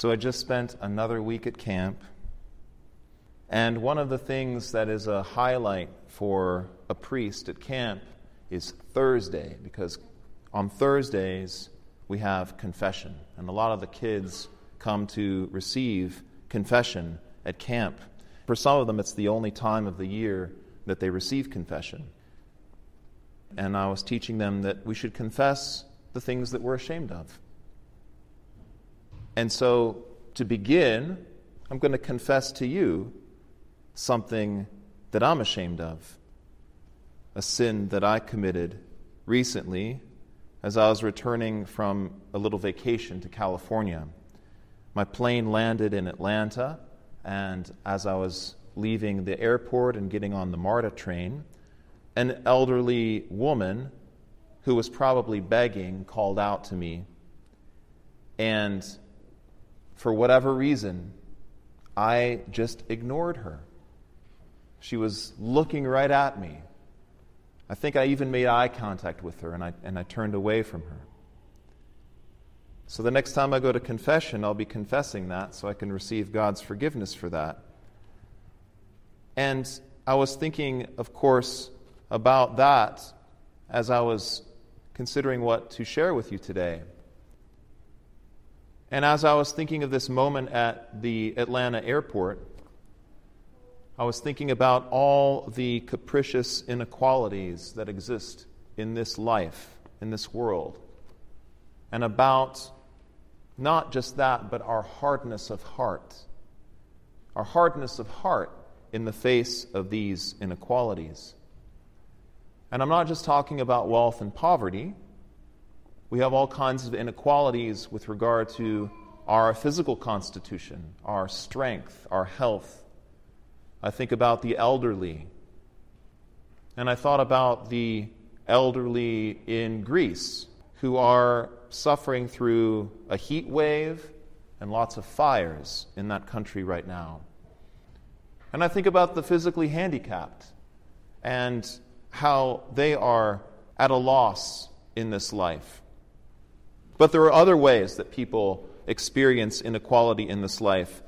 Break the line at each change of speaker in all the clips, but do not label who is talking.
So I just spent another week at camp. And one of the things that is a highlight for a priest at camp is Thursday, because on Thursdays we have confession. And a lot of the kids come to receive confession at camp. For some of them, it's the only time of the year that they receive confession. And I was teaching them that we should confess the things that we're ashamed of. And so, to begin, I'm going to confess to you something that I'm ashamed of a sin that I committed recently as I was returning from a little vacation to California. My plane landed in Atlanta, and as I was leaving the airport and getting on the MARTA train, an elderly woman who was probably begging called out to me. And for whatever reason, I just ignored her. She was looking right at me. I think I even made eye contact with her and I, and I turned away from her. So the next time I go to confession, I'll be confessing that so I can receive God's forgiveness for that. And I was thinking, of course, about that as I was considering what to share with you today. And as I was thinking of this moment at the Atlanta airport, I was thinking about all the capricious inequalities that exist in this life, in this world, and about not just that, but our hardness of heart. Our hardness of heart in the face of these inequalities. And I'm not just talking about wealth and poverty. We have all kinds of inequalities with regard to our physical constitution, our strength, our health, I think about the elderly. And I thought about the elderly in Greece who are suffering through a heat wave and lots of fires in that country right now. And I think about the physically handicapped and how they are at a loss in this life. But there are other ways that people experience inequality in this life.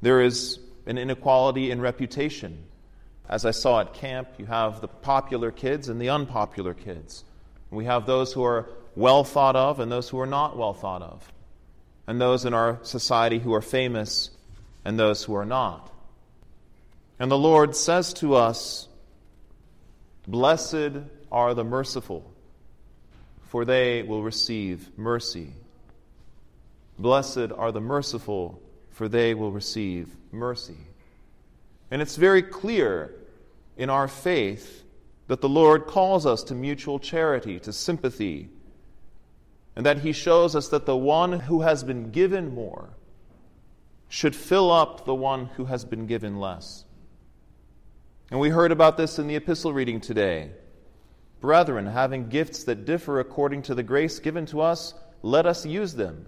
There is an inequality in reputation. As I saw at camp, you have the popular kids and the unpopular kids. We have those who are well thought of and those who are not well thought of, and those in our society who are famous and those who are not. And the Lord says to us, Blessed are the merciful, for they will receive mercy. Blessed are the merciful, for they will receive mercy. And it's very clear in our faith that the Lord calls us to mutual charity, to sympathy, and that He shows us that the one who has been given more should fill up the one who has been given less. And we heard about this in the epistle reading today. Brethren, having gifts that differ according to the grace given to us, let us use them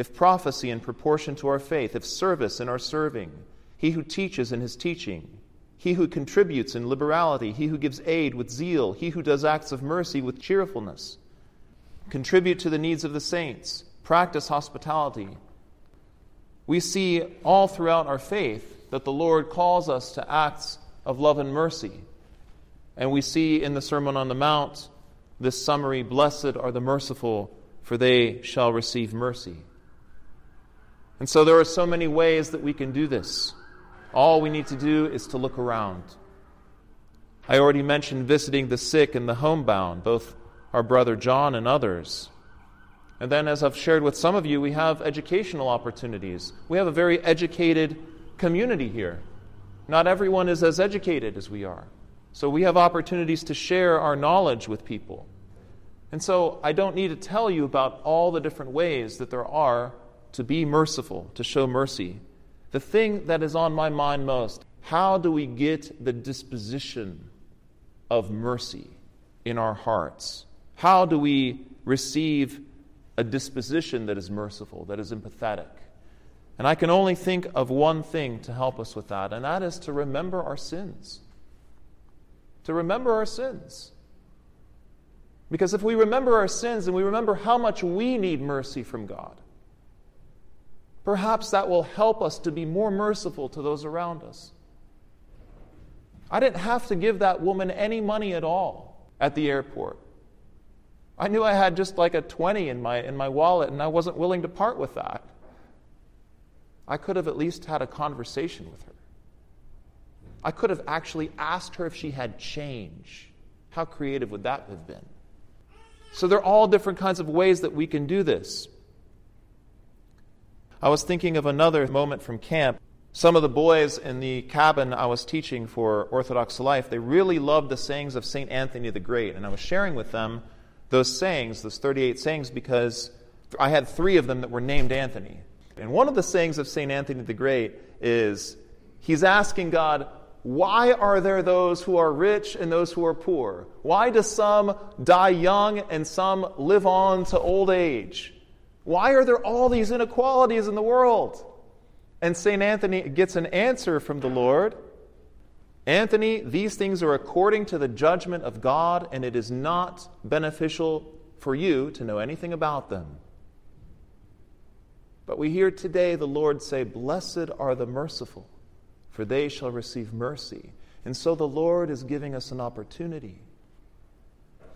if prophecy in proportion to our faith, if service in our serving, he who teaches in his teaching, he who contributes in liberality, he who gives aid with zeal, he who does acts of mercy with cheerfulness. Contribute to the needs of the saints, practice hospitality. We see all throughout our faith that the Lord calls us to acts of love and mercy. And we see in the Sermon on the Mount this summary Blessed are the merciful, for they shall receive mercy. And so there are so many ways that we can do this. All we need to do is to look around. I already mentioned visiting the sick and the homebound, both our brother John and others. And then, as I've shared with some of you, we have educational opportunities. We have a very educated community here. Not everyone is as educated as we are. So we have opportunities to share our knowledge with people. And so I don't need to tell you about all the different ways that there are to be merciful, to show mercy. The thing that is on my mind most how do we get the disposition of mercy in our hearts? How do we receive a disposition that is merciful, that is empathetic? And I can only think of one thing to help us with that, and that is to remember our sins. To remember our sins. Because if we remember our sins and we remember how much we need mercy from God, perhaps that will help us to be more merciful to those around us. I didn't have to give that woman any money at all at the airport. I knew I had just like a 20 in my, in my wallet, and I wasn't willing to part with that. I could have at least had a conversation with her. I could have actually asked her if she had change. How creative would that have been? So there are all different kinds of ways that we can do this. I was thinking of another moment from camp. Some of the boys in the cabin I was teaching for Orthodox life, they really loved the sayings of St. Anthony the Great. And I was sharing with them those sayings, those 38 sayings, because I had three of them that were named Anthony. And one of the sayings of St. Anthony the Great is he's asking God, why are there those who are rich and those who are poor? Why do some die young and some live on to old age? Why are there all these inequalities in the world? And St. Anthony gets an answer from the Lord. Anthony, these things are according to the judgment of God, and it is not beneficial for you to know anything about them. But we hear today the Lord say, Blessed are the merciful for they shall receive mercy. And so the Lord is giving us an opportunity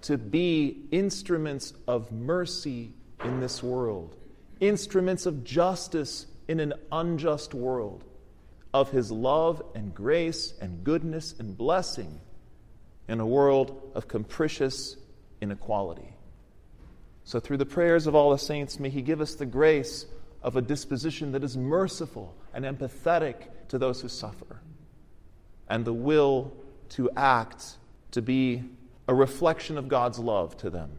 to be instruments of mercy in this world, instruments of justice in an unjust world, of His love and grace and goodness and blessing in a world of capricious inequality. So, through the prayers of all the saints, may He give us the grace of a disposition that is merciful and empathetic to those who suffer, and the will to act to be a reflection of God's love to them.